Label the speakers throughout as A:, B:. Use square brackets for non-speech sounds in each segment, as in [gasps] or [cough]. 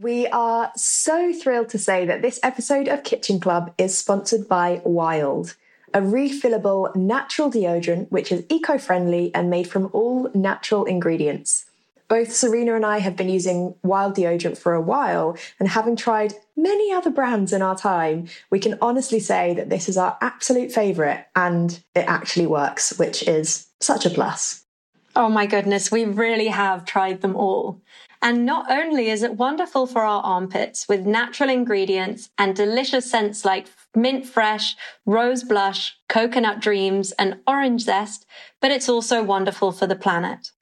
A: We are so thrilled to say that this episode of Kitchen Club is sponsored by Wild, a refillable natural deodorant which is eco friendly and made from all natural ingredients. Both Serena and I have been using Wild deodorant for a while, and having tried many other brands in our time, we can honestly say that this is our absolute favourite and it actually works, which is such a plus.
B: Oh my goodness, we really have tried them all. And not only is it wonderful for our armpits with natural ingredients and delicious scents like mint fresh, rose blush, coconut dreams, and orange zest, but it's also wonderful for the planet.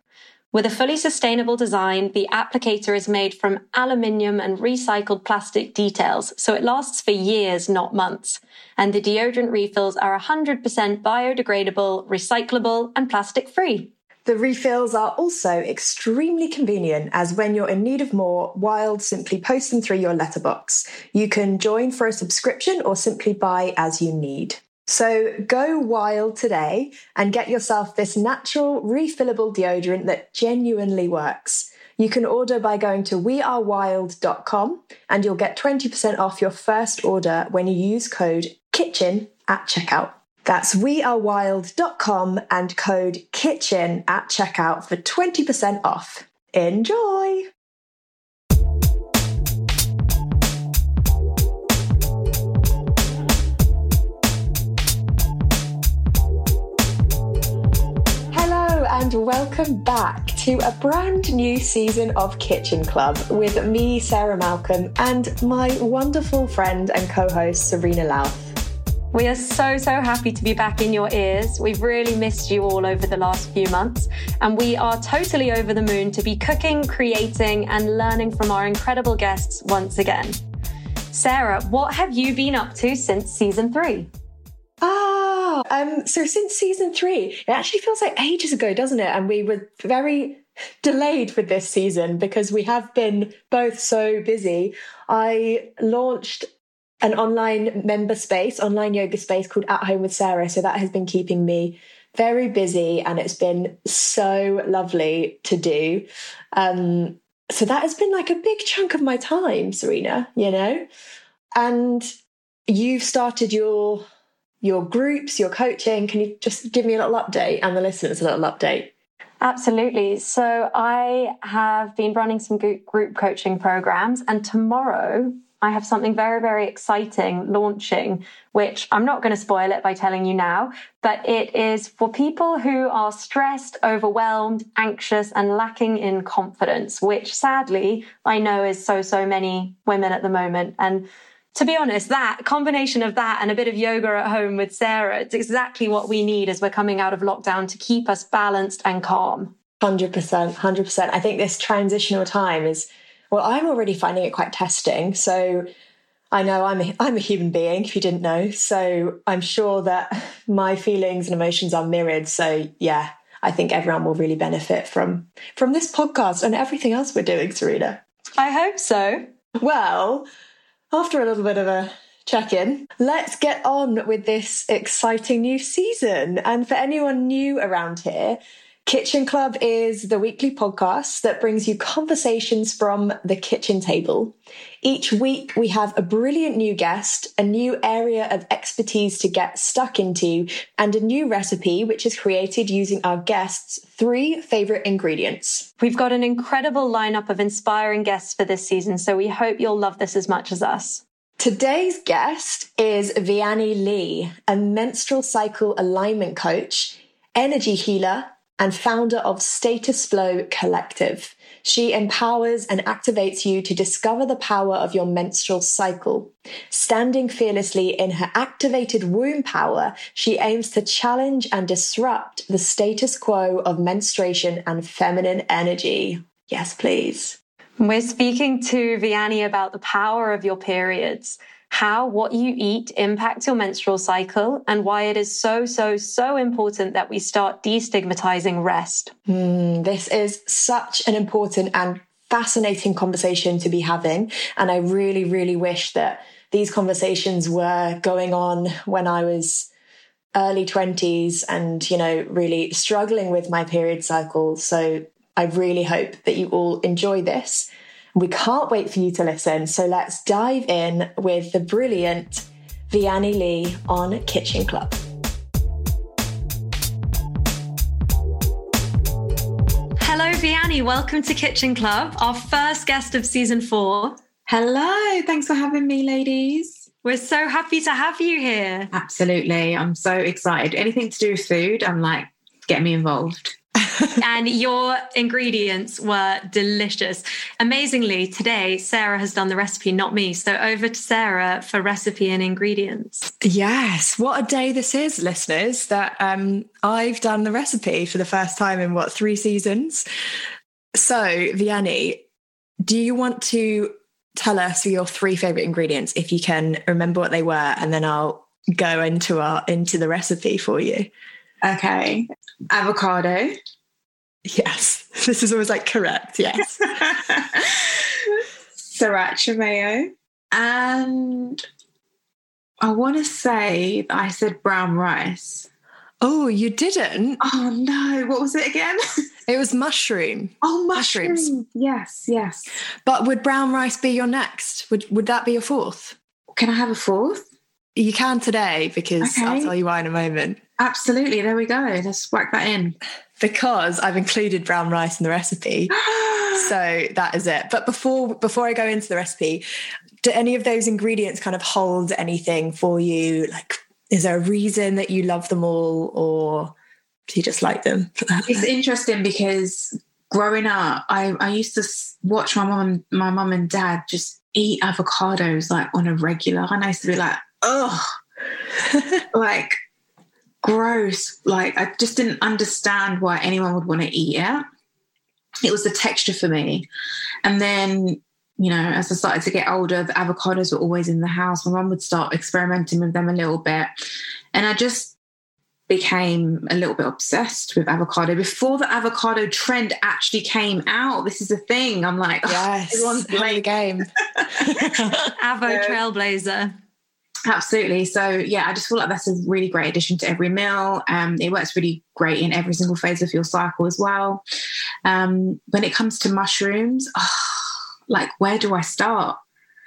B: With a fully sustainable design, the applicator is made from aluminium and recycled plastic details, so it lasts for years, not months. And the deodorant refills are 100% biodegradable, recyclable, and plastic free.
A: The refills are also extremely convenient as when you're in need of more, Wild simply post them through your letterbox. You can join for a subscription or simply buy as you need. So go wild today and get yourself this natural refillable deodorant that genuinely works. You can order by going to wearewild.com and you'll get 20% off your first order when you use code KITCHEN at checkout. That's wearewild.com and code KITCHEN at checkout for 20% off. Enjoy! Hello and welcome back to a brand new season of Kitchen Club with me, Sarah Malcolm, and my wonderful friend and co host, Serena Louth.
B: We are so, so happy to be back in your ears. We've really missed you all over the last few months, and we are totally over the moon to be cooking, creating, and learning from our incredible guests once again. Sarah, what have you been up to since season three?
A: Ah, um, so since season three, it actually feels like ages ago, doesn't it? And we were very delayed with this season because we have been both so busy. I launched an online member space, online yoga space called At Home with Sarah. So that has been keeping me very busy and it's been so lovely to do. Um, so that has been like a big chunk of my time, Serena, you know? And you've started your your groups, your coaching. Can you just give me a little update and the listeners a little update?
B: Absolutely. So I have been running some group coaching programs, and tomorrow I have something very, very exciting launching, which I'm not going to spoil it by telling you now, but it is for people who are stressed, overwhelmed, anxious, and lacking in confidence, which sadly I know is so, so many women at the moment. And to be honest, that combination of that and a bit of yoga at home with Sarah, it's exactly what we need as we're coming out of lockdown to keep us balanced and calm.
A: 100%. 100%. I think this transitional time is well, I'm already finding it quite testing. So I know I'm a, I'm a human being, if you didn't know. So I'm sure that [laughs] my feelings and emotions are mirrored. So yeah, I think everyone will really benefit from from this podcast and everything else we're doing, Serena.
B: I hope so.
A: Well, after a little bit of a
C: check in. Let's get on with this exciting new season. And for anyone new around here, Kitchen Club is the weekly podcast that brings you conversations from the kitchen table. Each week, we have a brilliant new guest, a new area of expertise to get stuck into, and a new recipe which is created using our guests' three favorite ingredients.
B: We've got an incredible lineup of inspiring guests for this season, so we hope you'll love this as much as us.
C: Today's guest is Vianney Lee, a menstrual cycle alignment coach, energy healer, and founder of Status Flow Collective. She empowers and activates you to discover the power of your menstrual cycle. Standing fearlessly in her activated womb power, she aims to challenge and disrupt the status quo of menstruation and feminine energy. Yes, please.
B: We're speaking to Vianney about the power of your periods how what you eat impacts your menstrual cycle and why it is so, so, so important that we start destigmatizing rest.
C: Mm, this is such an important and fascinating conversation to be having. And I really, really wish that these conversations were going on when I was early 20s and, you know, really struggling with my period cycle. So I really hope that you all enjoy this. We can't wait for you to listen. So let's dive in with the brilliant Vianney Lee on Kitchen Club.
B: Hello, Vianney. Welcome to Kitchen Club, our first guest of season four.
D: Hello. Thanks for having me, ladies.
B: We're so happy to have you here.
D: Absolutely. I'm so excited. Anything to do with food, I'm like, get me involved. [laughs]
B: and your ingredients were delicious. Amazingly, today Sarah has done the recipe, not me. So over to Sarah for recipe and ingredients.
A: Yes, what a day this is, listeners, that um, I've done the recipe for the first time in what, three seasons? So, Vianney, do you want to tell us your three favorite ingredients if you can remember what they were, and then I'll go into our into the recipe for you.
D: Okay. Avocado.
A: Yes. [laughs] This is always like correct. Yes. [laughs]
D: Sriracha mayo. And I want to say I said brown rice.
A: Oh, you didn't?
D: Oh no. What was it again? [laughs]
A: It was mushroom.
D: Oh, mushrooms. mushrooms. Yes, yes.
A: But would brown rice be your next? Would would that be your fourth?
D: Can I have a fourth?
A: You can today because okay. I'll tell you why in a moment.
D: Absolutely. There we go. Let's whack that in.
A: Because I've included brown rice in the recipe. [gasps] so that is it. But before before I go into the recipe, do any of those ingredients kind of hold anything for you? Like, is there a reason that you love them all or do you just like them? [laughs]
D: it's interesting because growing up, I, I used to watch my mom my mom and dad just eat avocados like on a regular. And I used to be like, oh, [laughs] like gross. Like I just didn't understand why anyone would want to eat it. It was the texture for me. And then, you know, as I started to get older, the avocados were always in the house. My mum would start experimenting with them a little bit. And I just became a little bit obsessed with avocado before the avocado trend actually came out. This is the thing. I'm like, [laughs]
A: yes, oh, everyone's playing the game. [laughs]
B: Avo [laughs] trailblazer.
D: Absolutely. So yeah, I just feel like that's a really great addition to every meal. Um, it works really great in every single phase of your cycle as well. Um, when it comes to mushrooms, oh, [sighs] like where do I start?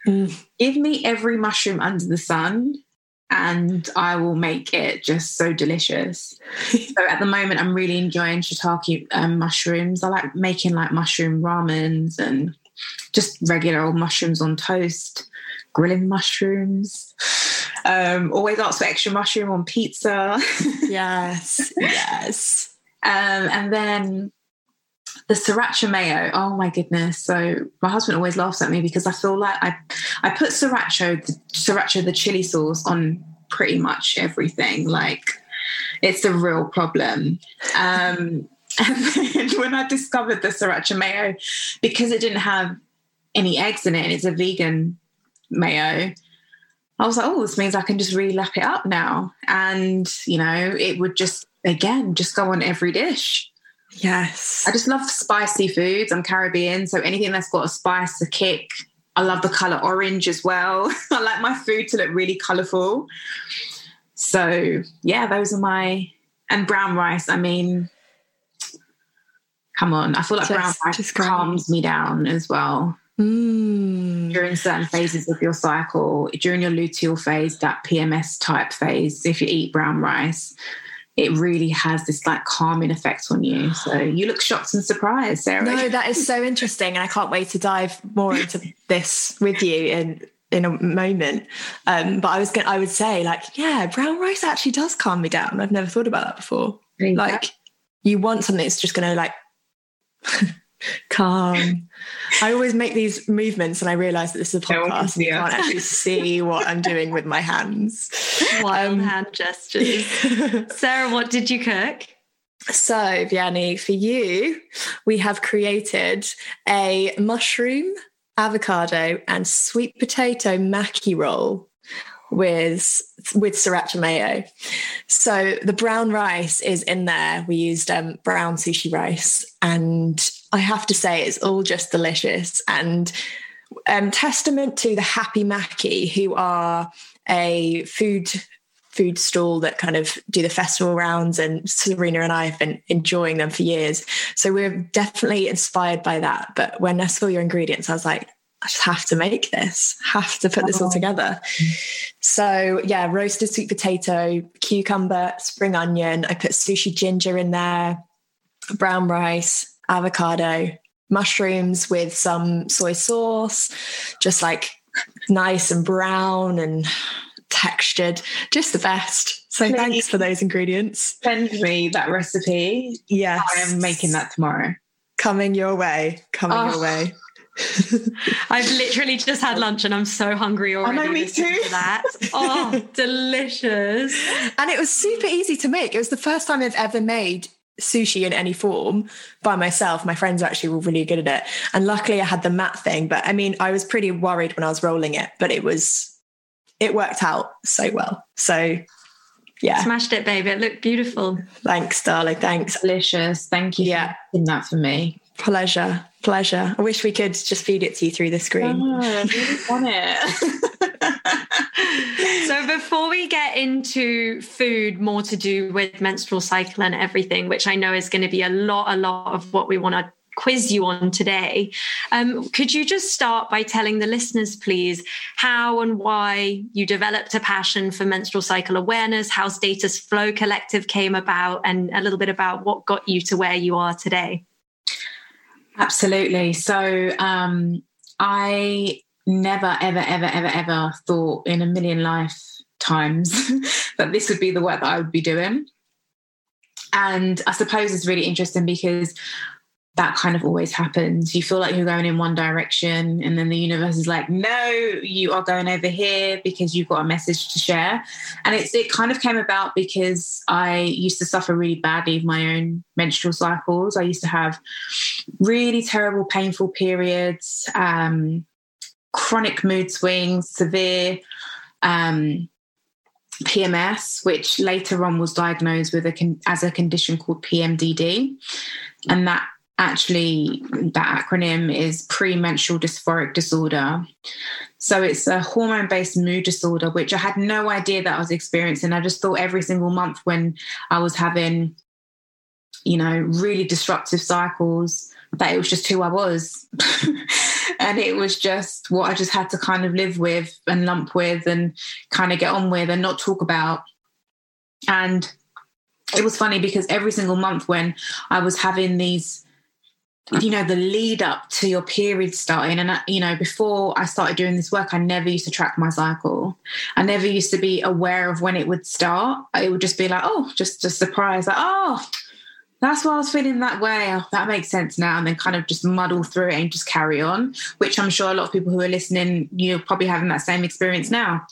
D: Mm. Give me every mushroom under the sun and I will make it just so delicious. [laughs] so at the moment, I'm really enjoying shiitake um, mushrooms. I like making like mushroom ramens and just regular old mushrooms on toast grilling mushrooms. Um, always ask for extra mushroom on pizza. [laughs]
A: yes, yes.
D: Um, and then the sriracha mayo. Oh my goodness! So my husband always laughs at me because I feel like I I put sriracha, the, sriracha, the chili sauce on pretty much everything. Like it's a real problem. Um, [laughs] and then when I discovered the sriracha mayo, because it didn't have any eggs in it, and it's a vegan mayo. I was like, oh, this means I can just really lap it up now. And, you know, it would just, again, just go on every dish.
A: Yes.
D: I just love spicy foods. I'm Caribbean. So anything that's got a spice, a kick, I love the color orange as well. [laughs] I like my food to look really colorful. So yeah, those are my and brown rice. I mean, come on, I feel like just, brown rice calms me down as well.
A: Mm.
D: During certain phases of your cycle, during your luteal phase, that PMS type phase, if you eat brown rice, it really has this like calming effect on you. So you look shocked and surprised, Sarah.
A: No, that is so interesting. And I can't wait to dive more into [laughs] this with you in in a moment. Um, but I was going I would say, like, yeah, brown rice actually does calm me down. I've never thought about that before. Like you want something that's just gonna like [laughs] calm. I always make these movements and I realize that this is a podcast and you can't actually see what I'm doing with my hands.
B: Wild um, hand gestures. [laughs] Sarah, what did you cook?
A: So, Vianney, for you, we have created a mushroom, avocado, and sweet potato maki roll with with sriracha mayo. So the brown rice is in there. We used um, brown sushi rice, and I have to say it's all just delicious and um, testament to the Happy Maki, who are a food food stall that kind of do the festival rounds and Serena and I have been enjoying them for years. So we're definitely inspired by that. But when I saw your ingredients, I was like, I just have to make this, have to put this all oh. together. So, yeah, roasted sweet potato, cucumber, spring onion. I put sushi ginger in there, brown rice, avocado, mushrooms with some soy sauce, just like nice and brown and textured, just the best. So, Please thanks for those ingredients.
D: Send me that recipe.
A: Yes.
D: I am making that tomorrow.
A: Coming your way. Coming oh. your ah. way. [laughs]
B: I've literally just had lunch and I'm so hungry already.
D: I know, me too.
B: that. Oh, [laughs] delicious.
A: And it was super easy to make. It was the first time I've ever made sushi in any form by myself. My friends actually were really good at it. And luckily I had the mat thing. But I mean, I was pretty worried when I was rolling it, but it was, it worked out so well. So yeah.
B: Smashed it, baby. It looked beautiful.
A: Thanks, darling. Thanks.
D: Delicious. Thank you yeah. for that for me.
A: Pleasure. Pleasure. I wish we could just feed it to you through the screen.
D: Oh, I really want
B: it. [laughs] so before we get into food more to do with menstrual cycle and everything, which I know is going to be a lot, a lot of what we want to quiz you on today. Um, could you just start by telling the listeners, please, how and why you developed a passion for menstrual cycle awareness, how Status Flow Collective came about, and a little bit about what got you to where you are today?
D: Absolutely. So um, I never, ever, ever, ever, ever thought in a million lifetimes [laughs] that this would be the work that I would be doing. And I suppose it's really interesting because that kind of always happens. You feel like you're going in one direction, and then the universe is like, no, you are going over here because you've got a message to share. And it's it kind of came about because I used to suffer really badly with my own menstrual cycles. I used to have really terrible, painful periods, um, chronic mood swings, severe um, PMS, which later on was diagnosed with a con- as a condition called PMDD, and that actually that acronym is premenstrual dysphoric disorder. So it's a hormone based mood disorder which i had no idea that i was experiencing. I just thought every single month when i was having you know really disruptive cycles that it was just who i was. [laughs] And it was just what i just had to kind of live with and lump with and kind of get on with and not talk about. And it was funny because every single month when i was having these you know the lead up to your period starting. And you know before i started doing this work i never used to track my cycle. I never used to be aware of when it would start. It would just be like oh just a surprise like oh that's why i was feeling that way. Oh, that makes sense now. And then kind of just muddle through it and just carry on which i'm sure a lot of people who are listening you're probably having that same experience now.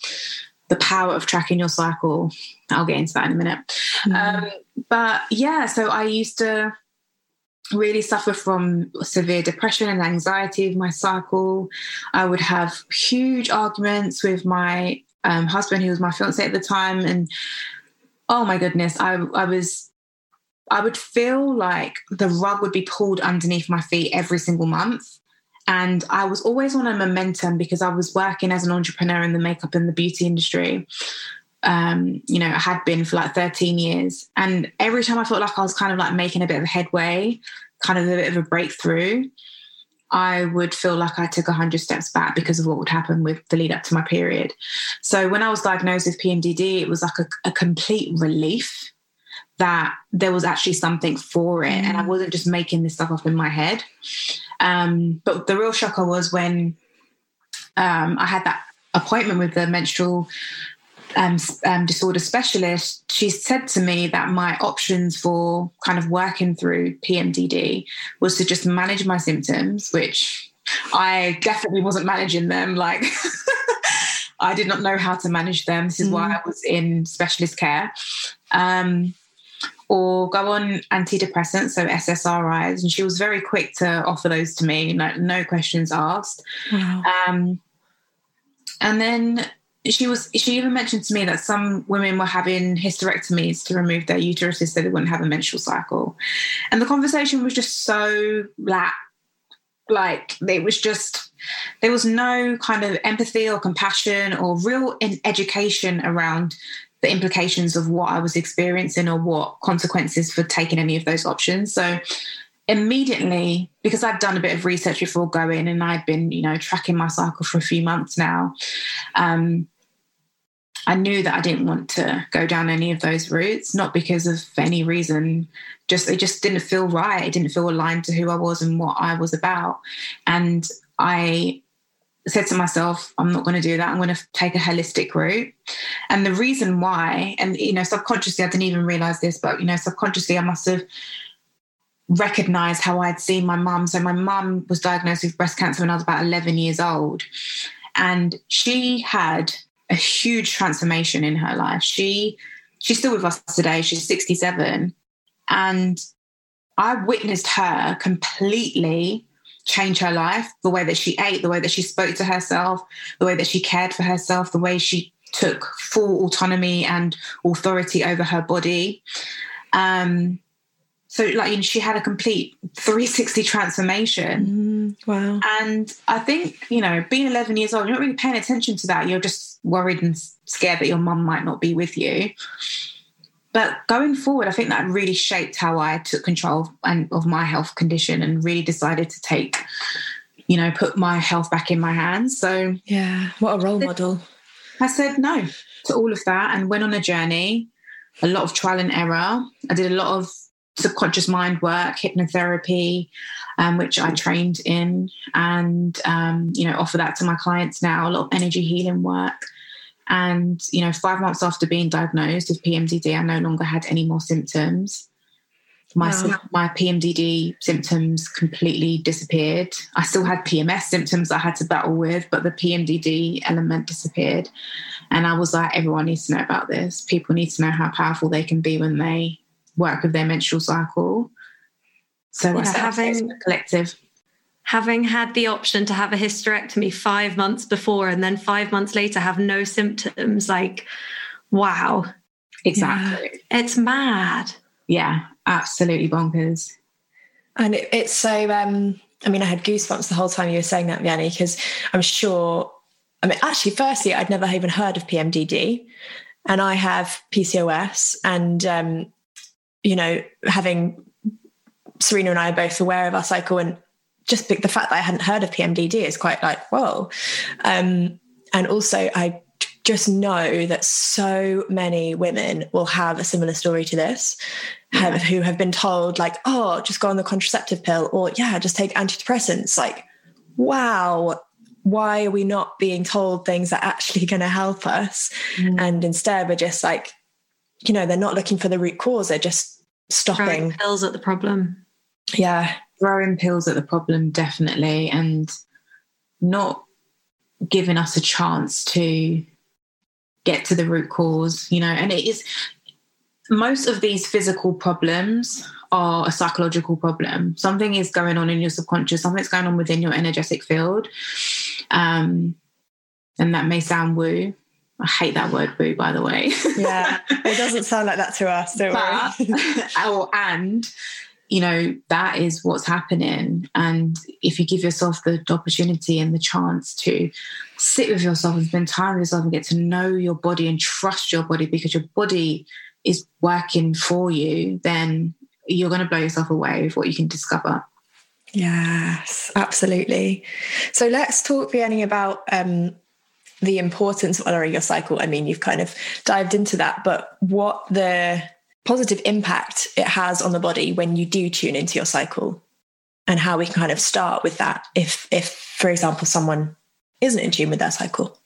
D: The power of tracking your cycle. I'll get into that in a minute. Mm-hmm. um, but yeah so i used to really suffer from severe depression and anxiety of my cycle. I would have huge arguments with my um, husband, who was my fiance at the time, and oh my goodness, I I was I would feel like the rug would be pulled underneath my feet every single month. And I was always on a momentum because I was working as an entrepreneur in the makeup and the beauty industry. Um, you know, I had been for like 13 years. And every time I felt like I was kind of like making a bit of headway, kind of a bit of a breakthrough, I would feel like I took 100 steps back because of what would happen with the lead up to my period. So when I was diagnosed with PMDD, it was like a, a complete relief that there was actually something for it and I mm. wasn't just making this stuff up in my head. Um, but the real shocker was when um, I had that appointment with the menstrual um, um, disorder specialist, she said to me that my options for kind of working through PMDD was to just manage my symptoms, which I definitely wasn't managing them. Like, [laughs] I did not know how to manage them. This is mm. why I was in specialist care. Um, or go on antidepressants, so SSRIs. And she was very quick to offer those to me, no, no questions asked. Wow. Um, and then she was she even mentioned to me that some women were having hysterectomies to remove their uteruses so they wouldn't have a menstrual cycle. And the conversation was just so black. Like it was just there was no kind of empathy or compassion or real education around the implications of what I was experiencing or what consequences for taking any of those options. So immediately, because I'd done a bit of research before going and I'd been, you know, tracking my cycle for a few months now, um, I knew that I didn't want to go down any of those routes, not because of any reason. Just it just didn't feel right. It didn't feel aligned to who I was and what I was about. And I said to myself, I'm not going to do that. I'm going to take a holistic route. And the reason why, and you know, subconsciously, I didn't even realize this, but you know, subconsciously, I must have recognized how I'd seen my mum. So my mum was diagnosed with breast cancer when I was about 11 years old, and she had a huge transformation in her life. She she's still with us today. She's 67, and I witnessed her completely change her life the way that she ate, the way that she spoke to herself, the way that she cared for herself, the way she took full autonomy and authority over her body. Um, so, like, you know, she had a complete 360 transformation.
A: Mm, wow.
D: And I think, you know, being 11 years old, you're not really paying attention to that. You're just worried and scared that your mum might not be with you. But going forward, I think that really shaped how I took control and of my health condition and really decided to take, you know, put my health back in my hands. So
A: yeah, what a role model.
D: I said no to all of that and went on a journey, a lot of trial and error. I did a lot of subconscious mind work, hypnotherapy, um, which I trained in, and um, you know offer that to my clients now. A lot of energy healing work, and, you know, five months after being diagnosed with PMDD, I no longer had any more symptoms. My, wow. my PMDD symptoms completely disappeared. I still had PMS symptoms I had to battle with, but the PMDD element disappeared. And I was like, everyone needs to know about this. People need to know how powerful they can be when they work with their menstrual cycle. So yeah, I having, a collective
B: having had the option to have a hysterectomy five months before and then five months later have no symptoms, like, wow.
D: Exactly.
B: Yeah. It's mad.
D: Yeah, absolutely bonkers.
A: And it, it's so, um, I mean, I had goosebumps the whole time you were saying that, Vianney, because I'm sure, I mean, actually, firstly, I'd never even heard of PMDD and I have PCOS and, um, you know, having Serena and I are both aware of our cycle and just the fact that I hadn't heard of PMDD is quite like, whoa. Um, and also, I just know that so many women will have a similar story to this, yeah. have, who have been told, like, oh, just go on the contraceptive pill, or yeah, just take antidepressants. Like, wow, why are we not being told things that are actually [laughs] going to help us? Mm. And instead, we're just like, you know, they're not looking for the root cause, they're just stopping. Throwing
B: pills at the problem.
A: Yeah
D: throwing pills at the problem definitely and not giving us a chance to get to the root cause you know and it is most of these physical problems are a psychological problem something is going on in your subconscious something's going on within your energetic field um and that may sound woo I hate that word boo, by the way.
A: yeah, it doesn't sound like that to us, don't
D: but,
A: worry. [laughs]
D: or, and you know, that is what's happening. And if you give yourself the opportunity and the chance to sit with yourself and spend time with yourself and get to know your body and trust your body because your body is working for you, then you're going to blow yourself away with what you can discover.
A: Yes, absolutely. So let's talk, Vianney, about um, the importance of honoring your cycle. I mean, you've kind of dived into that, but what the positive impact it has on the body when you do tune into your cycle and how we can kind of start with that if if for example someone isn't in tune with their cycle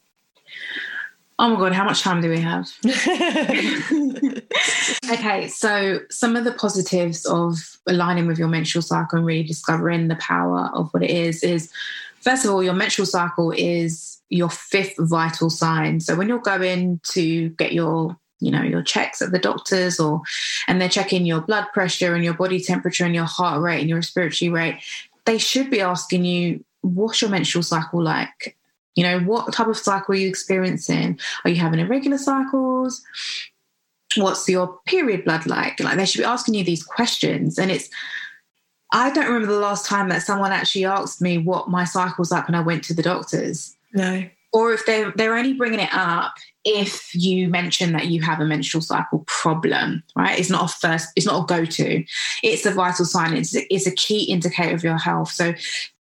D: oh my god how much time do we have [laughs] [laughs] okay so some of the positives of aligning with your menstrual cycle and really discovering the power of what it is is first of all your menstrual cycle is your fifth vital sign. So when you're going to get your you know your checks at the doctors or and they're checking your blood pressure and your body temperature and your heart rate and your respiratory rate they should be asking you what's your menstrual cycle like? You know what type of cycle are you experiencing? Are you having irregular cycles? What's your period blood like? Like they should be asking you these questions. And it's i don't remember the last time that someone actually asked me what my cycle's like when i went to the doctors
A: no
D: or if they're they're only bringing it up if you mention that you have a menstrual cycle problem, right? It's not a first, it's not a go to. It's a vital sign. It's, it's a key indicator of your health. So,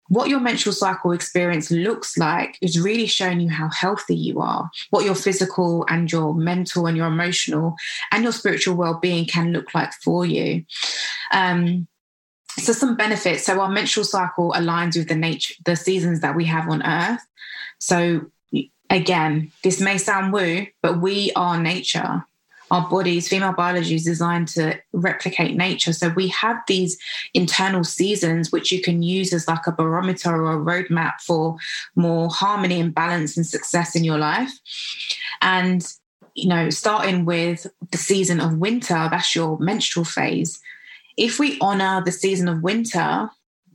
D: what your menstrual cycle experience looks like is really showing you how healthy you are, what your physical and your mental and your emotional and your spiritual well being can look like for you. Um, so some benefits. So our menstrual cycle aligns with the nature, the seasons that we have on Earth. So again, this may sound woo, but we are nature. Our bodies, female biology is designed to replicate nature. So we have these internal seasons, which you can use as like a barometer or a roadmap for more harmony and balance and success in your life. And, you know, starting with the season of winter, that's your menstrual phase. If we honor the season of winter,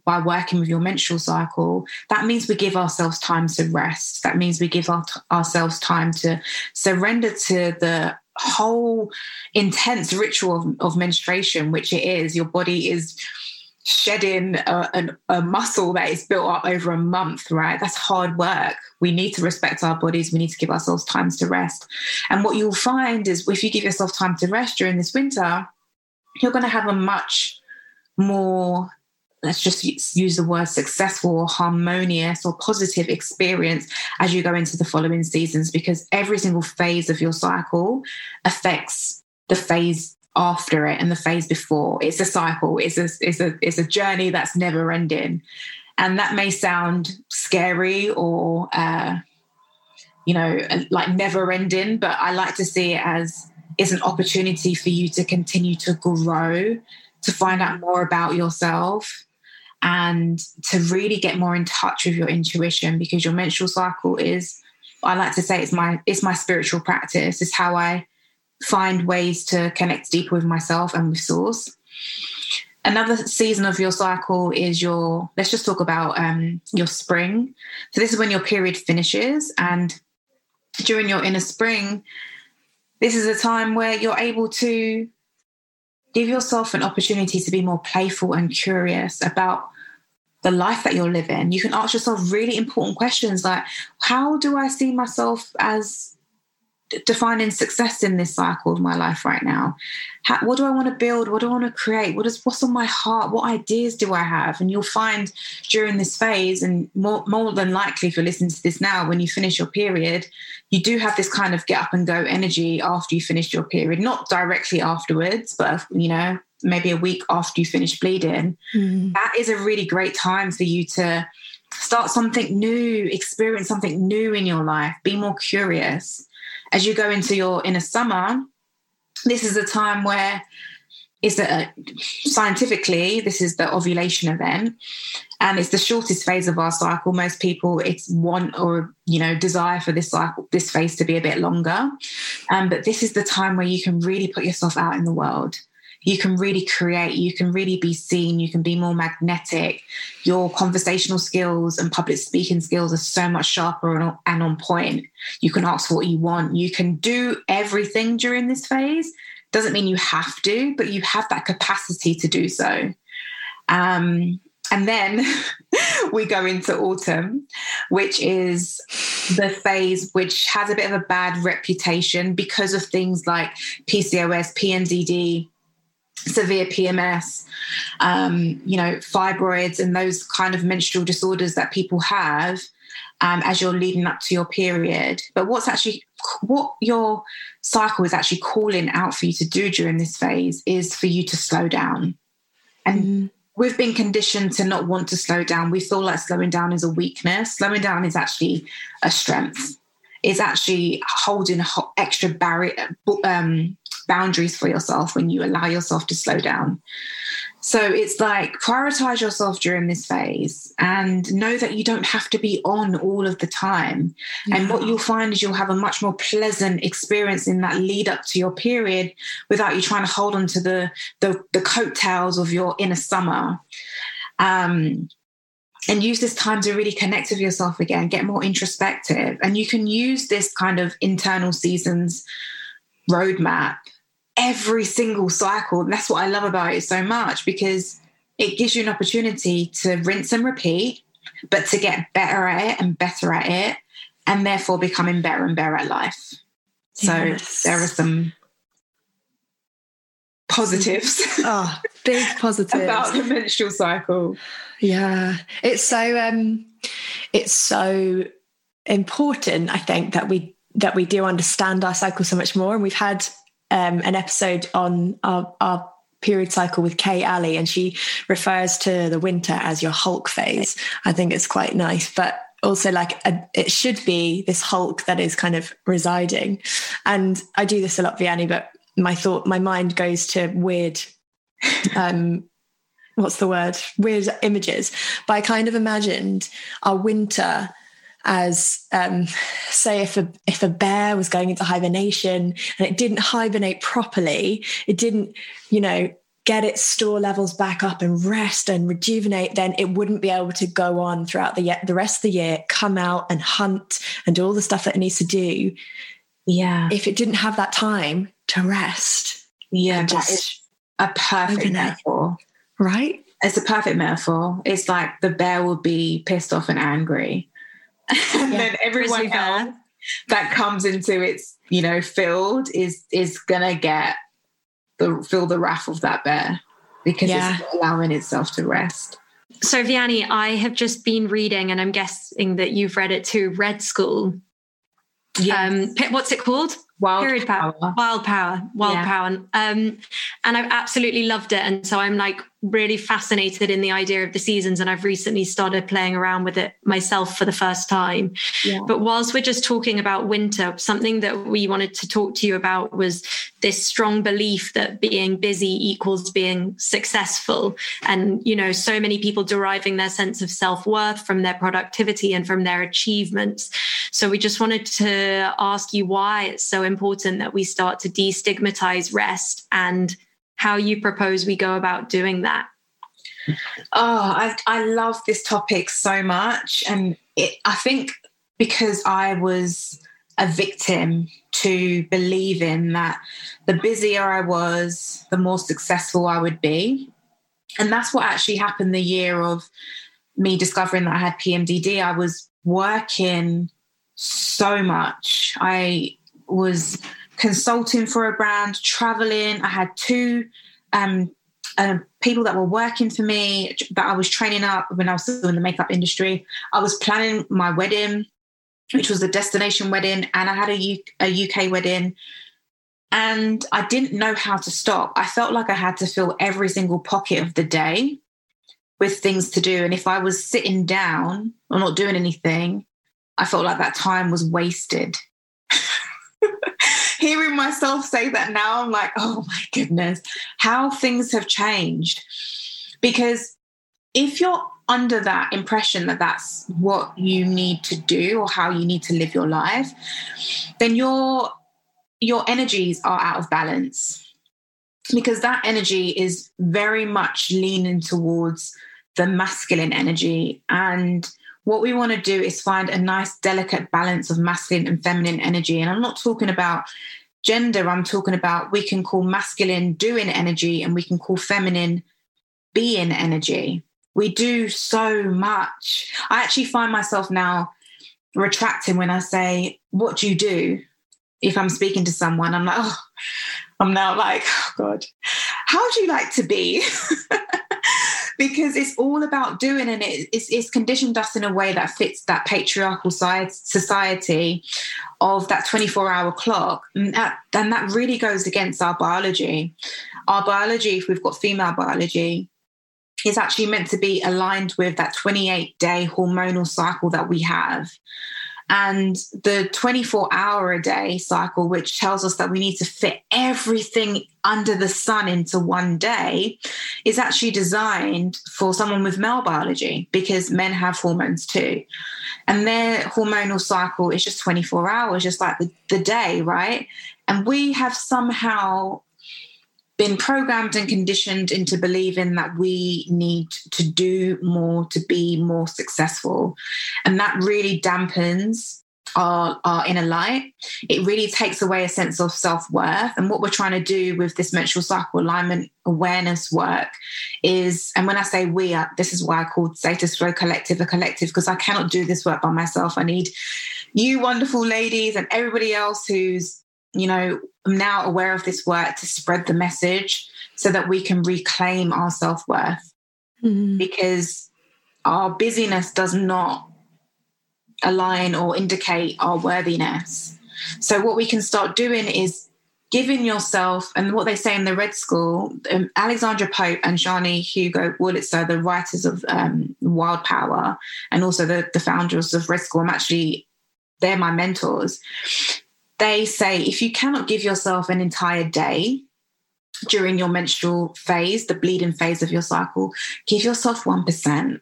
D: by working with your menstrual cycle, that means we give ourselves time to rest. That means we give our, ourselves time to surrender to the whole intense ritual of, of menstruation, which it is. Your body is shedding a, a, a, muscle that is built up over a month, right? That's hard work. We need to respect our bodies. We need to give ourselves times to rest. And what you'll find is if you give yourself time to rest during this winter, you're going to have a much more let's just use the word successful or harmonious or positive experience as you go into the following seasons because every single phase of your cycle affects the phase after it and the phase before. It's a cycle. It's a it's a it's a journey that's never ending. And that may sound scary or uh, you know like never ending but i like to see it as it's an opportunity for you to continue to grow to find out more about yourself and to really get more in touch with your intuition because your menstrual cycle is I like to say it's my it's my spiritual practice. It's how I find ways to connect deeper with myself and with source. Another season of your cycle is your let's just talk about um, your spring. So this is when your period finishes and during your inner spring this is a time where you're able to give yourself an opportunity to be more playful and curious about the life that you're living. You can ask yourself really important questions like, how do I see myself as defining success in this cycle of my life right now? How, what do i want to build? What do i want to create? What is what's on my heart? What ideas do i have? And you'll find during this phase and more, more than likely if you're listening to this now when you finish your period you do have this kind of get up and go energy after you finish your period. Not directly afterwards but you know maybe a week after you finish bleeding. Mm. that is a really great time for you to start something new experience something new in your life be more curious as you go into your inner summer, this is a time where is that scientifically this is the ovulation event and it's the shortest phase of our cycle. Most people it's want or you know desire for this cycle this phase to be a bit longer. Um, but this is the time where you can really put yourself out in the world you can really create, you can really be seen, you can be more magnetic. Your conversational skills and public speaking skills are so much sharper and, on point. You can ask for what you want. You can do everything during this phase. Doesn't mean you have to, but you have that capacity to do so. Um, and then [laughs] we go into autumn, which is the phase which has a bit of a bad reputation because of things like PCOS, PMDD, severe PMS, um, you know, fibroids, and those kind of menstrual disorders that people have um, as you're leading up to your period. But what's actually what your cycle is actually calling out for you to do during this phase is for you to slow down. And mm. we've been conditioned to not want to slow down. We feel like slowing down is a weakness. Slowing down is actually a strength. It's actually holding extra barrier um, boundaries for yourself when you allow yourself to slow down. So it's like prioritize yourself during this phase and know that you don't have to be on all of the time. Yeah. And what you'll find is you'll have a much more pleasant experience in that lead up to your period without you trying to hold on to the the, the coattails of your inner summer. Um, and use this time to really connect with yourself again, get more introspective. And you can use this kind of internal seasons roadmap every single cycle. And that's what I love about it so much because it gives you an opportunity to rinse and repeat, but to get better at it and better at it, and therefore becoming better and better at life. So yes. there are some positives.
A: Oh, big positives [laughs]
D: about the menstrual cycle.
A: Yeah. It's so um it's so important, I think, that we that we do understand our cycle so much more. And we've had um, an episode on our, our period cycle with Kay Ali, and she refers to the winter as your Hulk phase. I think it's quite nice, but also like a, it should be this Hulk that is kind of residing. And I do this a lot, Vianney, but my thought, my mind goes to weird, [laughs] um, what's the word? Weird images. But I kind of imagined our winter as um, say if a if a bear was going into hibernation and it didn't hibernate properly, it didn't, you know, get its store levels back up and rest and rejuvenate, then it wouldn't be able to go on throughout the the rest of the year, come out and hunt and do all the stuff that it needs to do.
D: Yeah.
A: If it didn't have that time to rest.
D: Yeah, that is a perfect metaphor.
A: Right?
D: It's a perfect metaphor. It's like the bear will be pissed off and angry [laughs] and yeah. then everyone else that comes into its you know field is is gonna get the feel the wrath of that bear because yeah. it's allowing itself to rest.
B: So Vianney, I have just been reading, and I'm guessing that you've read it too. Red School. Yes. Um, what's it called?
D: Wild Period power.
B: power. Wild power. Wild yeah. power. Um, and I've absolutely loved it. And so I'm like really fascinated in the idea of the seasons. And I've recently started playing around with it myself for the first time. Yeah. But whilst we're just talking about winter, something that we wanted to talk to you about was this strong belief that being busy equals being successful. And, you know, so many people deriving their sense of self worth from their productivity and from their achievements. So we just wanted to ask you why it's so important that we start to destigmatize rest and how you propose we go about doing that.
D: Oh, I, I love this topic so much. And it, I think because I was a victim to believing that the busier I was, the more successful I would be. And that's what actually happened the year of me discovering that I had PMDD. I was working so much. I was consulting for a brand, traveling. I had two um, uh, people that were working for me that I was training up when I was still in the makeup industry. I was planning my wedding, which was a destination wedding, and I had a, U- a UK wedding. And I didn't know how to stop. I felt like I had to fill every single pocket of the day with things to do. And if I was sitting down or not doing anything, I felt like that time was wasted [laughs] hearing myself say that now, I'm like, oh my goodness, how things have changed. Because if you're under that impression that that's what you need to do or how you need to live your life, then your your energies are out of balance because that energy is very much leaning towards the masculine energy and what we want to do is find a nice, delicate balance of masculine and feminine energy. And I'm not talking about gender, I'm talking about we can call masculine doing energy and we can call feminine being energy. We do so much. I actually find myself now retracting when I say, What do you do? If I'm speaking to someone, I'm like, Oh, I'm now like, oh God, how do you like to be? [laughs] because it's all about doing and it, it's, it's, conditioned us in a way that fits that patriarchal side, society of that 24 hour clock. And that, and that really goes against our biology. Our biology if we've got female biology is actually meant to be aligned with that 28 day hormonal cycle that we have and the 24 hour a day cycle, which tells us that we need to fit everything under the sun into one day, is actually designed for someone with male biology because men have hormones too. And their hormonal cycle is just 24 hours, just like the, the day, right? And we have somehow been programmed and conditioned into believing that we need to do more to be more successful. And that really dampens our, our inner light. It really takes away a sense of self worth. And what we're trying to do with this menstrual cycle alignment awareness work is, and when I say we, are, this is why I called Status Flow Collective a collective, because I cannot do this work by myself. I need you wonderful ladies and everybody else who's you know, I'm now aware of this work to spread the message so that we can reclaim our self worth. Mm-hmm. Because our busyness does not align or indicate our worthiness. So, what we can start doing is giving yourself, and what they say in the Red School, um, Alexandra Pope and Sjanie Hugo Wurlitzer, the writers of um, Wild Power, and also the, the founders of Red School, I'm actually, they're my mentors they say if you cannot give yourself an entire day during your menstrual phase, the bleeding phase of your cycle, give yourself 1%.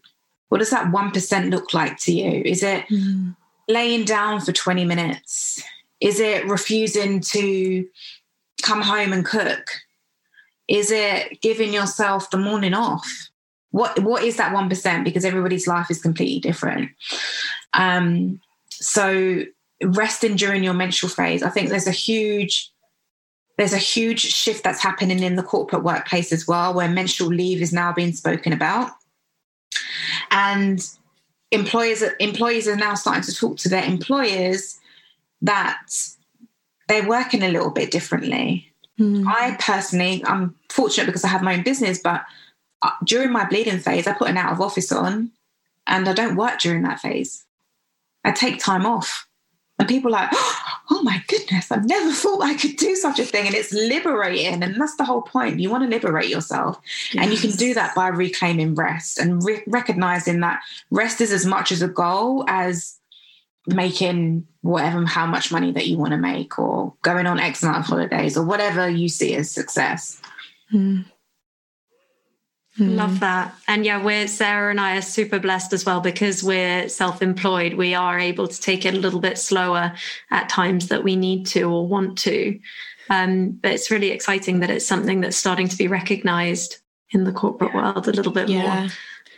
D: What does that 1% look like to you? Is it mm. laying down for 20 minutes? Is it refusing to come home and cook? Is it giving yourself the morning off? What what is that 1%? Because everybody's life is completely different. Um, so resting during your menstrual phase. I think there's a huge there's a huge shift that's happening in the corporate workplace as well, where menstrual leave is now being spoken about, and employers employees are now starting to talk to their employers that they're working a little bit differently. Mm. I personally, I'm fortunate because I have my own business, but uh, during my bleeding phase, I put an out of office on, and I don't work during that phase. I take time off. And people are like, [gasps] oh my goodness, I've never thought I could do such a thing. And it's liberating. And that's the whole point. You want to liberate yourself. Yes. And you can do that by reclaiming rest and re- recognizing that rest is as much as a goal as making whatever, how much money that you want to make or going on X amount of holidays or whatever you see as success. Mm.
B: Mm. Love that. And yeah, we're Sarah and I are super blessed as well because we're self employed. We are able to take it a little bit slower at times that we need to or want to. Um, but it's really exciting that it's something that's starting to be recognized in the corporate world a little bit yeah. more.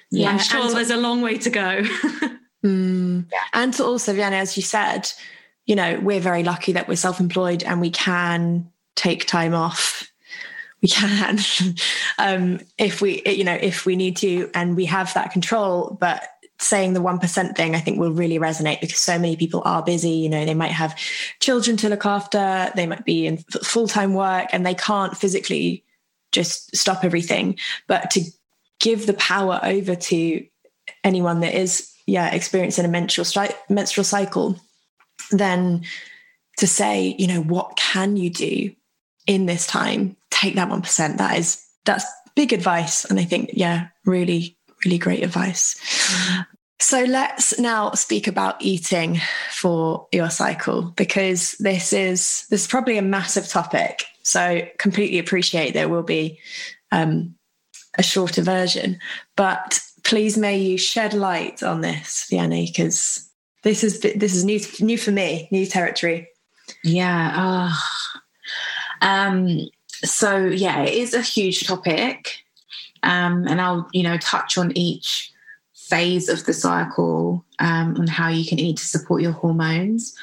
B: Yeah, I'm sure there's a long way to go. [laughs]
A: mm. yeah. And to also, Vianney, as you said, you know, we're very lucky that we're self employed and we can take time off we can. [laughs] Um, if we you know if we need to and we have that control but saying the 1% thing i think will really resonate because so many people are busy you know they might have children to look after they might be in full-time work and they can't physically just stop everything. But to give the power over to anyone that is yeah experiencing a menstrual stri- menstrual cycle then to say you know what can you do in this time take that 1%. That is, that's big advice. And I think, yeah, really, really great advice. So let's now speak about eating for your cycle because this is this is probably a massive topic. So completely appreciate there will be um, a shorter version, but please may you shed light on this, Vianney, because this is this is new new for me, new territory.
D: Yeah. Oh. Um, so yeah, it is a huge topic, um, and I'll you know touch on each phase of the cycle um, and how you can eat to support your hormones.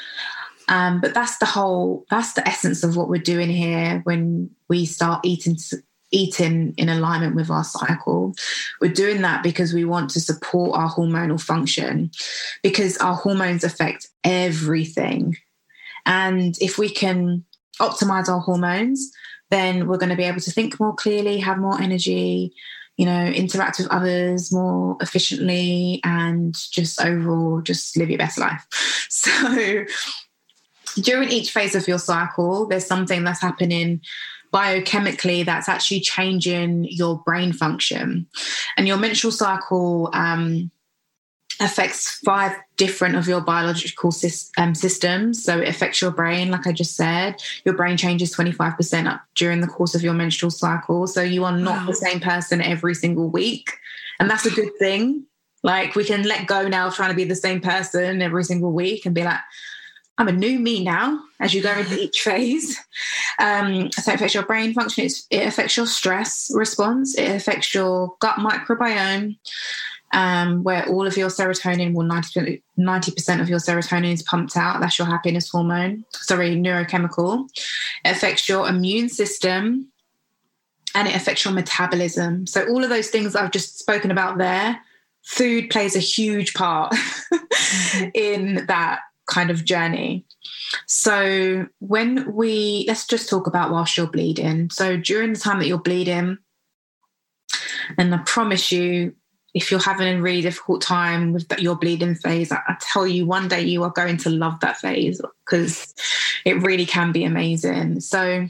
D: Um, but that's the whole that's the essence of what we're doing here when we start eating eating in alignment with our cycle. We're doing that because we want to support our hormonal function, because our hormones affect everything. And if we can optimize our hormones, then we're going to be able to think more clearly, have more energy, you know, interact with others more efficiently, and just overall just live your best life. [laughs] So, during each phase of your cycle, there's something that's happening biochemically that's actually changing your brain function. And your menstrual cycle um, affects five different of your biological um, systems. So it affects your brain, like I just said. Your brain changes 25% up during the course of your menstrual cycle. So you are not wow. the same person every single week. And that's a good thing. Like we can let go now of trying to be the same person every single week and be like, I'm a new me now as you go into [laughs] each phase. Um, so it affects your brain function, it's, it affects your stress response, it affects your gut microbiome, um, where all of your serotonin, well, 90%, 90% of your serotonin is pumped out. That's your happiness hormone, sorry, neurochemical. It affects your immune system and it affects your metabolism. So, all of those things I've just spoken about there, food plays a huge part mm-hmm. [laughs] in that kind of journey. So, when we let's just talk about whilst you're bleeding. So, during the time that you're bleeding, and I promise you, if you're having a really difficult time with your bleeding phase, I, I tell you, one day you are going to love that phase because it really can be amazing. So,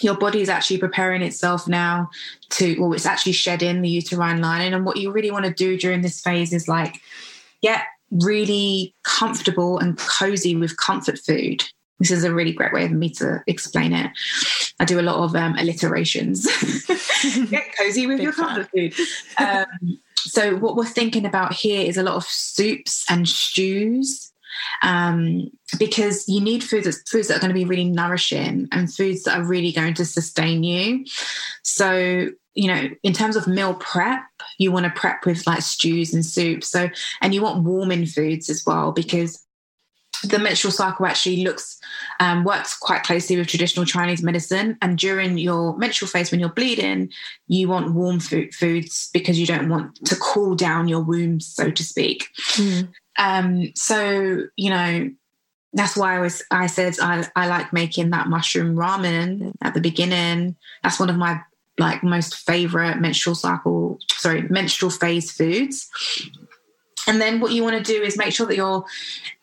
D: your body is actually preparing itself now to, well, it's actually shedding the uterine lining. And what you really want to do during this phase is like get really comfortable and cozy with comfort food. This is a really great way of me to explain it. I do a lot of um, alliterations. [laughs] Get cozy with Big your comfort food. Um, so, what we're thinking about here is a lot of soups and stews um, because you need foods that, foods that are going to be really nourishing and foods that are really going to sustain you. So, you know, in terms of meal prep, you want to prep with like stews and soups. So, and you want warming foods as well because the menstrual cycle actually looks um, works quite closely with traditional Chinese medicine. And during your menstrual phase, when you're bleeding, you want warm food, foods because you don't want to cool down your womb, so to speak. Mm. Um, so you know that's why I was I said I, I like making that mushroom ramen at the beginning. That's one of my like most favorite menstrual cycle, sorry, menstrual phase foods. And then what you want to do is make sure that you're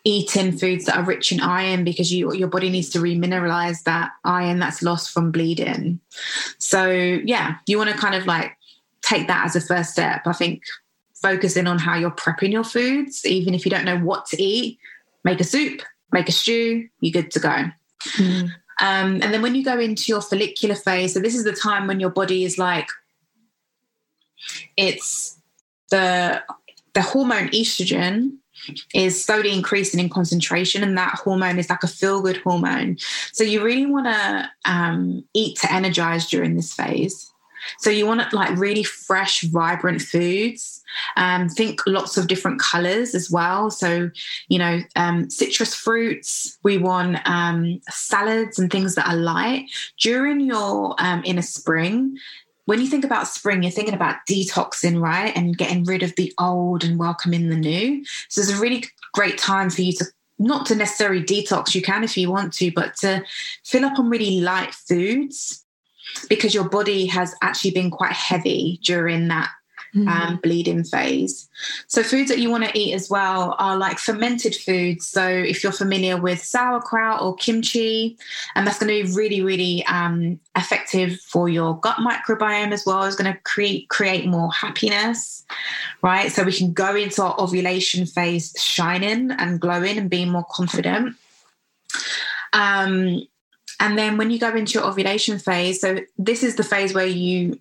D: eating foods that are rich in iron because you, your body needs to remineralize that iron that's lost from bleeding. So yeah, you want to kind of like take that as a first step. I think focusing on how you're prepping your foods, even if you don't know what to eat, make a soup, make a stew, you're good to go. Mm. Um, and then when you go into your follicular phase, so this is the time when your body is like, it's the the hormone estrogen is slowly increasing in concentration, and that hormone is like a feel good hormone. So you really want to um, eat to energize during this phase. So you want like really fresh, vibrant foods. Um, think lots of different colors as well. So, you know, um, citrus fruits. We want um, salads and things that are light. During your um, inner spring, when you think about spring, you're thinking about detoxing, right? And getting rid of the old and welcoming the new. So it's a really great time for you to not to necessarily detox, you can if you want to, but to fill up on really light foods because your body has actually been quite heavy during that mm-hmm. um, bleeding phase. So, foods that you want to eat as well are like fermented foods. So, if you're familiar with sauerkraut or kimchi, and that's going to be really, really um, effective for your gut microbiome as well. It's going to create create more happiness, right? So we can go into our ovulation phase shining and glowing and being more confident. Um, and then when you go into your ovulation phase, so this is the phase where you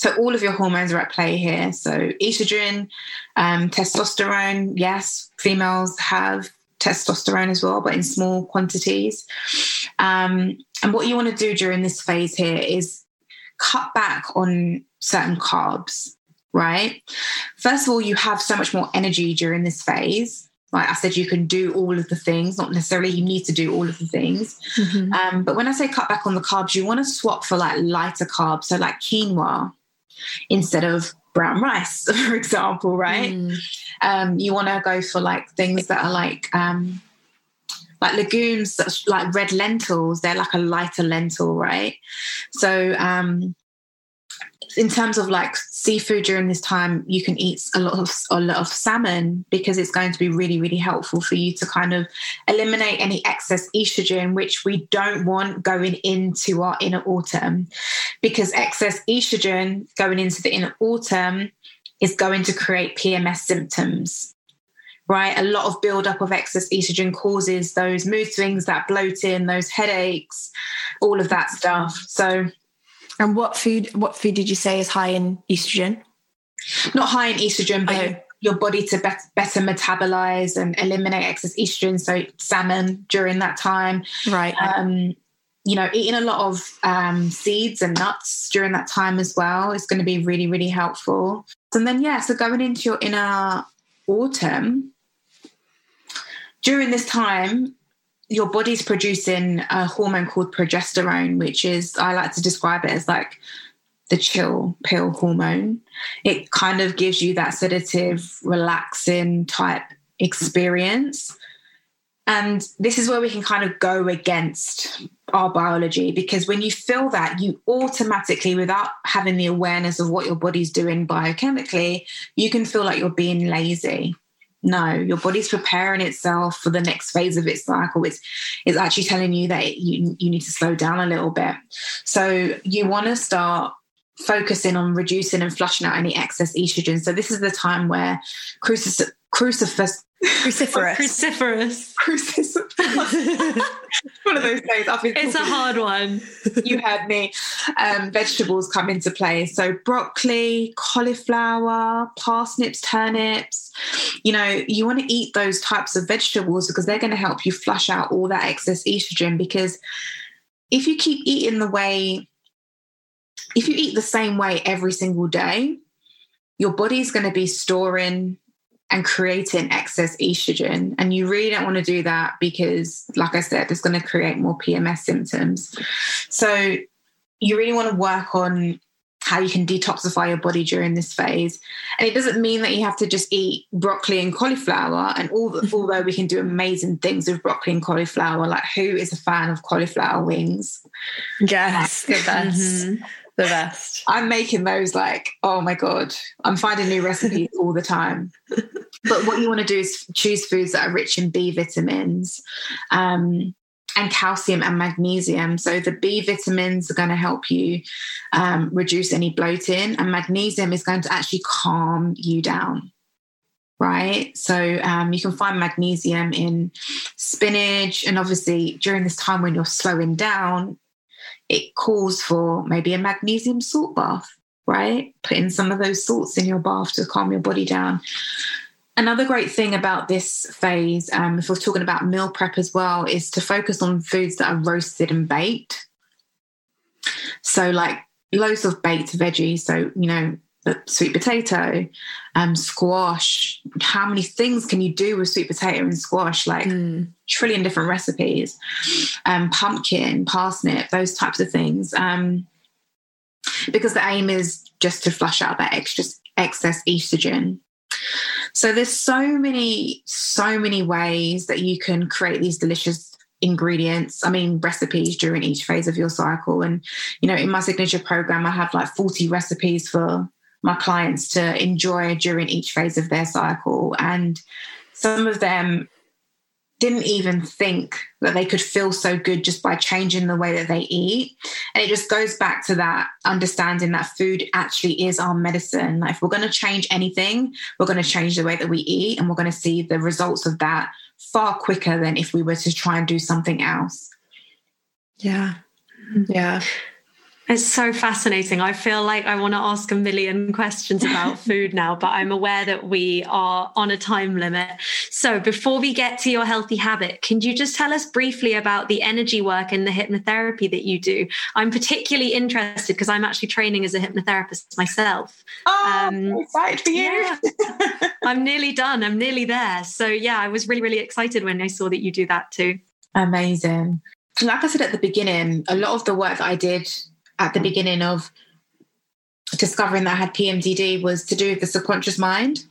D: so all of your hormones are at play here. So estrogen, um, testosterone. Yes, females have testosterone as well, but in small quantities. Um, and what you want to do during this phase here is cut back on certain carbs, right? First of all, you have so much more energy during this phase. like I said, you can do all of the things, not necessarily you need to do all of the things. Mm-hmm. Um, but when I say cut back on the carbs, you want to swap for like lighter carbs. So, like quinoa instead of brown rice, [laughs] for example, right? Mm. Um, you want to go for like things that are like, um, like legumes, like red lentils, they're like a lighter lentil, right? So, um, in terms of like seafood during this time, you can eat a lot of a lot of salmon because it's going to be really really helpful for you to kind of eliminate any excess estrogen, which we don't want going into our inner autumn, because excess estrogen going into the inner autumn is going to create PMS symptoms. Right, a lot of buildup of excess estrogen causes those mood swings, that bloating, those headaches, all of that stuff. So
A: and what food? What food did you say is high in estrogen?
D: Not high in estrogen, but oh. your body to be- better metabolize and eliminate excess estrogen. So salmon during that time,
A: right?
D: Um, you know, eating a lot of um, seeds and nuts during that time as well is going to be really, really helpful. And then, yeah, so going into your inner autumn, during this time, your body's producing a hormone called progesterone, which is, I like to describe it as like the chill pill hormone. It kind of gives you that sedative, relaxing type experience. And this is where we can kind of go against our biology because when you feel that, you automatically, without having the awareness of what your body's doing biochemically, you can feel like you're being lazy. No, your body's preparing itself for the next phase of its cycle. It's, it's actually telling you that you, you need to slow down a little bit. So you want to start focusing on reducing and flushing out any excess estrogen. So this is the time where crucif- crucifix [laughs]
A: Cruciferous.
B: Cruciferous.
D: Cruciferous. [laughs] one of those days. I've been
B: it's a hard one.
D: you heard me. Um, vegetables come into play. So broccoli, cauliflower, parsnips, turnips. You know, you want to eat those types of vegetables because they're going to help you flush out all that excess estrogen. Because if you keep eating the way, if you eat the same way every single day, your body's going to be storing and creating excess estrogen. And you really don't want to do that because, like I said, it's going to create more PMS symptoms. So you really want to work on how you can detoxify your body during this phase. And it doesn't mean that you have to just eat broccoli and cauliflower. And all, the although we can do amazing things with broccoli and cauliflower, like who is a fan of cauliflower wings?
A: Yes, the best. mm-hmm the best.
D: I'm making those like, oh my God, I'm finding new recipes [laughs] all the time. But what you want to do is choose foods that are rich in B vitamins. Um, and calcium and magnesium. So the B vitamins are going to help you um, reduce any bloating, and magnesium is going to actually calm you down. Right. So um, you can find magnesium in spinach. And obviously, during this time when you're slowing down, it calls for maybe a magnesium salt bath, right? Putting some of those salts in your bath to calm your body down. Another great thing about this phase, um, if we're talking about meal prep as well, is to focus on foods that are roasted and baked. So, like loads of baked veggies. So, you know, sweet potato, um, squash. How many things can you do with sweet potato and squash? Like mm. trillion different recipes. Um, pumpkin, parsnip, those types of things. Um, because the aim is just to flush out that extra excess estrogen. So there's so many, so many ways that you can create these delicious ingredients i mean recipes during each phase of your cycle and you know in my signature program i have like 40 recipes for my clients to enjoy during each phase of their cycle. And some of them didn't even think that they could feel so good just by changing the way that they eat. And it just goes back to that understanding that food actually is our medicine. Like if we're going to change anything, we're going to change the way that we eat and we're going to see the results of that far quicker than if we were to try and do something else.
A: Yeah. Mm-hmm. Yeah.
B: It's so fascinating. I feel like I want to ask a million [laughs] questions about [laughs] food now, but I'm aware that we are on a time limit. So before we get to your healthy habit, can you just tell us briefly about the energy work and the hypnotherapy that you do? I'm particularly interested because I'm actually training as a hypnotherapist myself.
D: Oh, um, excited for you. Yeah. [laughs]
B: I'm nearly done. I'm nearly there. So yeah, I was really, really excited when I saw that you do that too.
D: Amazing. Like I said at the beginning, a lot of the work that I did at the beginning of discovering that I had PMDD was to do with the subconscious mind.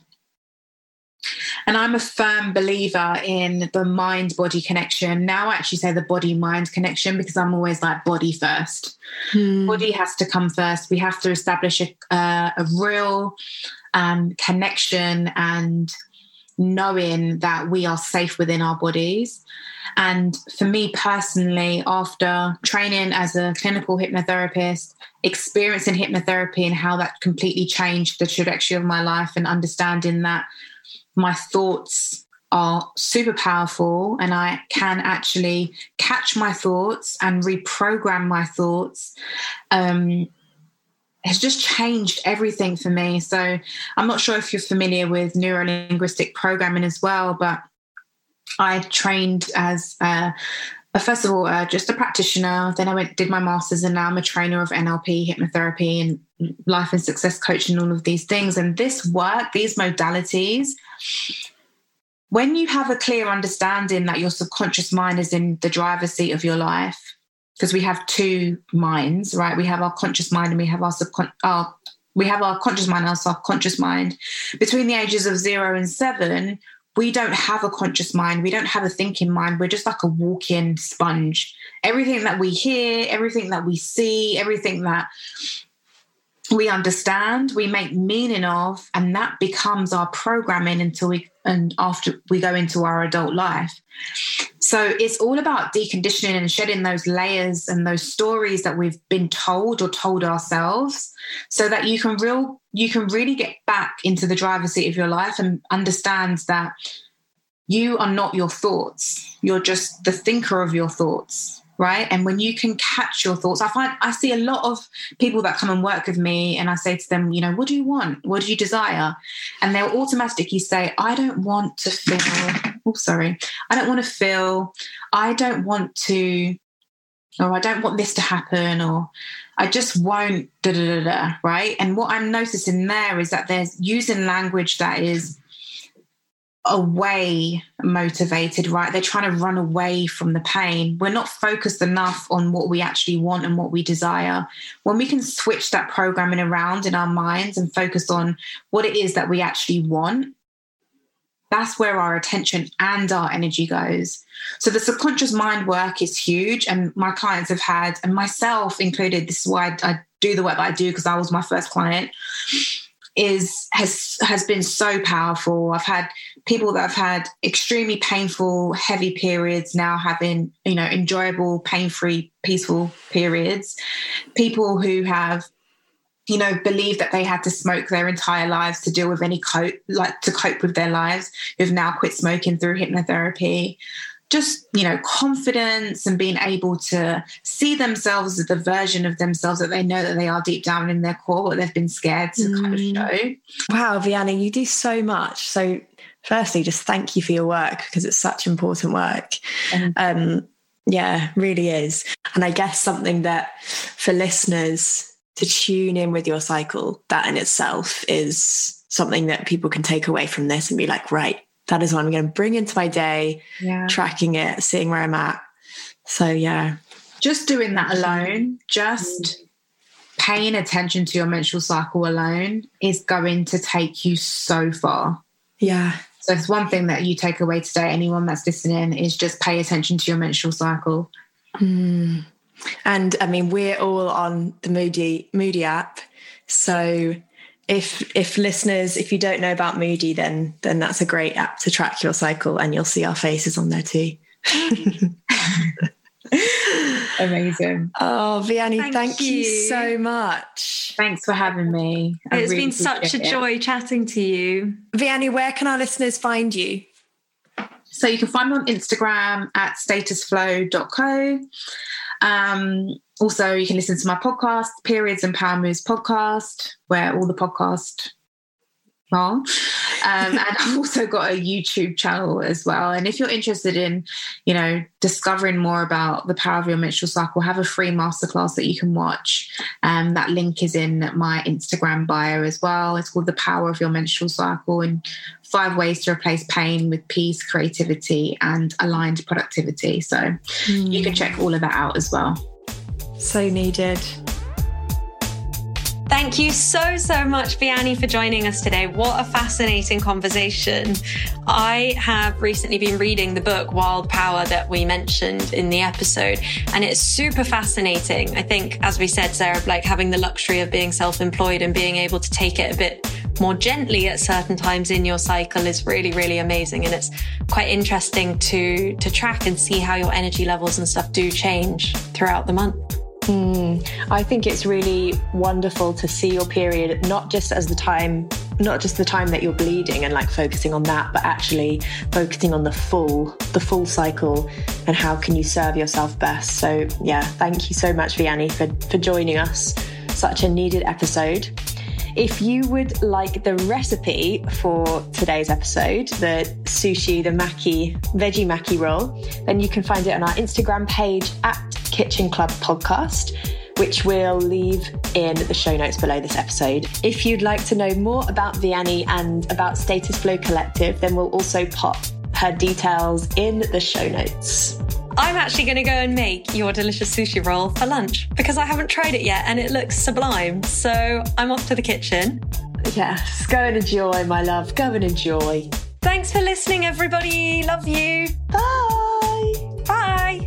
D: And I'm a firm believer in the mind body connection. Now I actually say the body mind connection because I'm always like body first. Hmm. Body has to come first. We have to establish a, uh, a real um, connection and knowing that we are safe within our bodies. And for me personally, after training as a clinical hypnotherapist, experiencing hypnotherapy and how that completely changed the trajectory of my life, and understanding that my thoughts are super powerful and I can actually catch my thoughts and reprogram my thoughts. Um, has just changed everything for me. So I'm not sure if you're familiar with neuro linguistic programming as well, but I trained as uh, first of all uh, just a practitioner. Then I went did my masters, and now I'm a trainer of NLP, hypnotherapy, and life and success coaching, and all of these things. And this work, these modalities, when you have a clear understanding that your subconscious mind is in the driver's seat of your life, because we have two minds, right? We have our conscious mind and we have our subconscious. Our, we have our conscious mind our subconscious mind. Between the ages of zero and seven, we don't have a conscious mind. We don't have a thinking mind. We're just like a walk-in sponge. Everything that we hear, everything that we see, everything that we understand, we make meaning of, and that becomes our programming until we and after we go into our adult life. So it's all about deconditioning and shedding those layers and those stories that we've been told or told ourselves so that you can real you can really get back into the driver's seat of your life and understand that you are not your thoughts. You're just the thinker of your thoughts right? And when you can catch your thoughts i find i see a lot of people that come and work with me and i say to them you know what do you want? What do you desire? And they'll automatically say i don't want to feel oh sorry. I don't want to feel i don't want to or i don't want this to happen or i just won't da da da da right? And what i'm noticing there is that they're using language that is away motivated, right? They're trying to run away from the pain. We're not focused enough on what we actually want and what we desire. When we can switch that programming around in our minds and focus on what it is that we actually want, that's where our attention and our energy goes. So the subconscious mind work is huge. And my clients have had, and myself included, this is why I, do the work that I do because I was my first client is has has been so powerful. I've had people that have had extremely painful, heavy periods now having, you know, enjoyable, pain-free, peaceful periods. People who have you know, believe that they had to smoke their entire lives to deal with any cope, like to cope with their lives, who've now quit smoking through hypnotherapy just you know confidence and being able to see themselves as the version of themselves that they know that they are deep down in their core but they've been scared to mm. kind of mm. show
A: wow vianney you do so much so firstly just thank you for your work because it's such important work um yeah really is and i guess something that for listeners to tune in with your cycle that in itself is something that people can take away from this and be like right that is what I'm going to bring into my day, yeah. tracking it, seeing where I'm at. So, yeah.
D: Just doing that alone, just mm. paying attention to your menstrual cycle alone is going to take you so far.
A: Yeah.
D: So, it's one thing that you take away today, anyone that's listening, is just pay attention to your menstrual cycle.
A: Mm. And I mean, we're all on the Moody Moody app. So if if listeners if you don't know about moody then then that's a great app to track your cycle and you'll see our faces on there too [laughs]
D: amazing.
A: Oh vianney thank, thank you. you. so much.
D: Thanks for having me.
B: I it's really been such a joy chatting to you.
A: Vianney where can our listeners find you?
D: So you can find me on instagram at statusflow.co um, also, you can listen to my podcast, Periods and Power Moves podcast, where all the podcast well. Um, and I've also got a YouTube channel as well. And if you're interested in, you know, discovering more about the power of your menstrual cycle, have a free masterclass that you can watch. Um, that link is in my Instagram bio as well. It's called The Power of Your Menstrual Cycle and five ways to replace pain with peace, creativity, and aligned productivity. So mm. you can check all of that out as well.
E: So needed.
B: Thank you so, so much, Vianney, for joining us today. What a fascinating conversation. I have recently been reading the book Wild Power that we mentioned in the episode, and it's super fascinating. I think, as we said, Sarah, like having the luxury of being self employed and being able to take it a bit more gently at certain times in your cycle is really, really amazing. And it's quite interesting to, to track and see how your energy levels and stuff do change throughout the month.
A: Mm, I think it's really wonderful to see your period not just as the time not just the time that you're bleeding and like focusing on that but actually focusing on the full the full cycle and how can you serve yourself best. So yeah thank you so much Vianney for for joining us. Such a needed episode. If you would like the recipe for today's episode, the sushi, the maki, veggie maki roll, then you can find it on our Instagram page at Kitchen Club Podcast which we'll leave in the show notes below this episode. If you'd like to know more about Vianney and about Status Flow Collective, then we'll also pop her details in the show notes.
B: I'm actually going to go and make your delicious sushi roll for lunch because I haven't tried it yet and it looks sublime. So I'm off to the kitchen.
A: Yes, go and enjoy, my love. Go and enjoy.
B: Thanks for listening, everybody. Love you.
A: Bye.
B: Bye.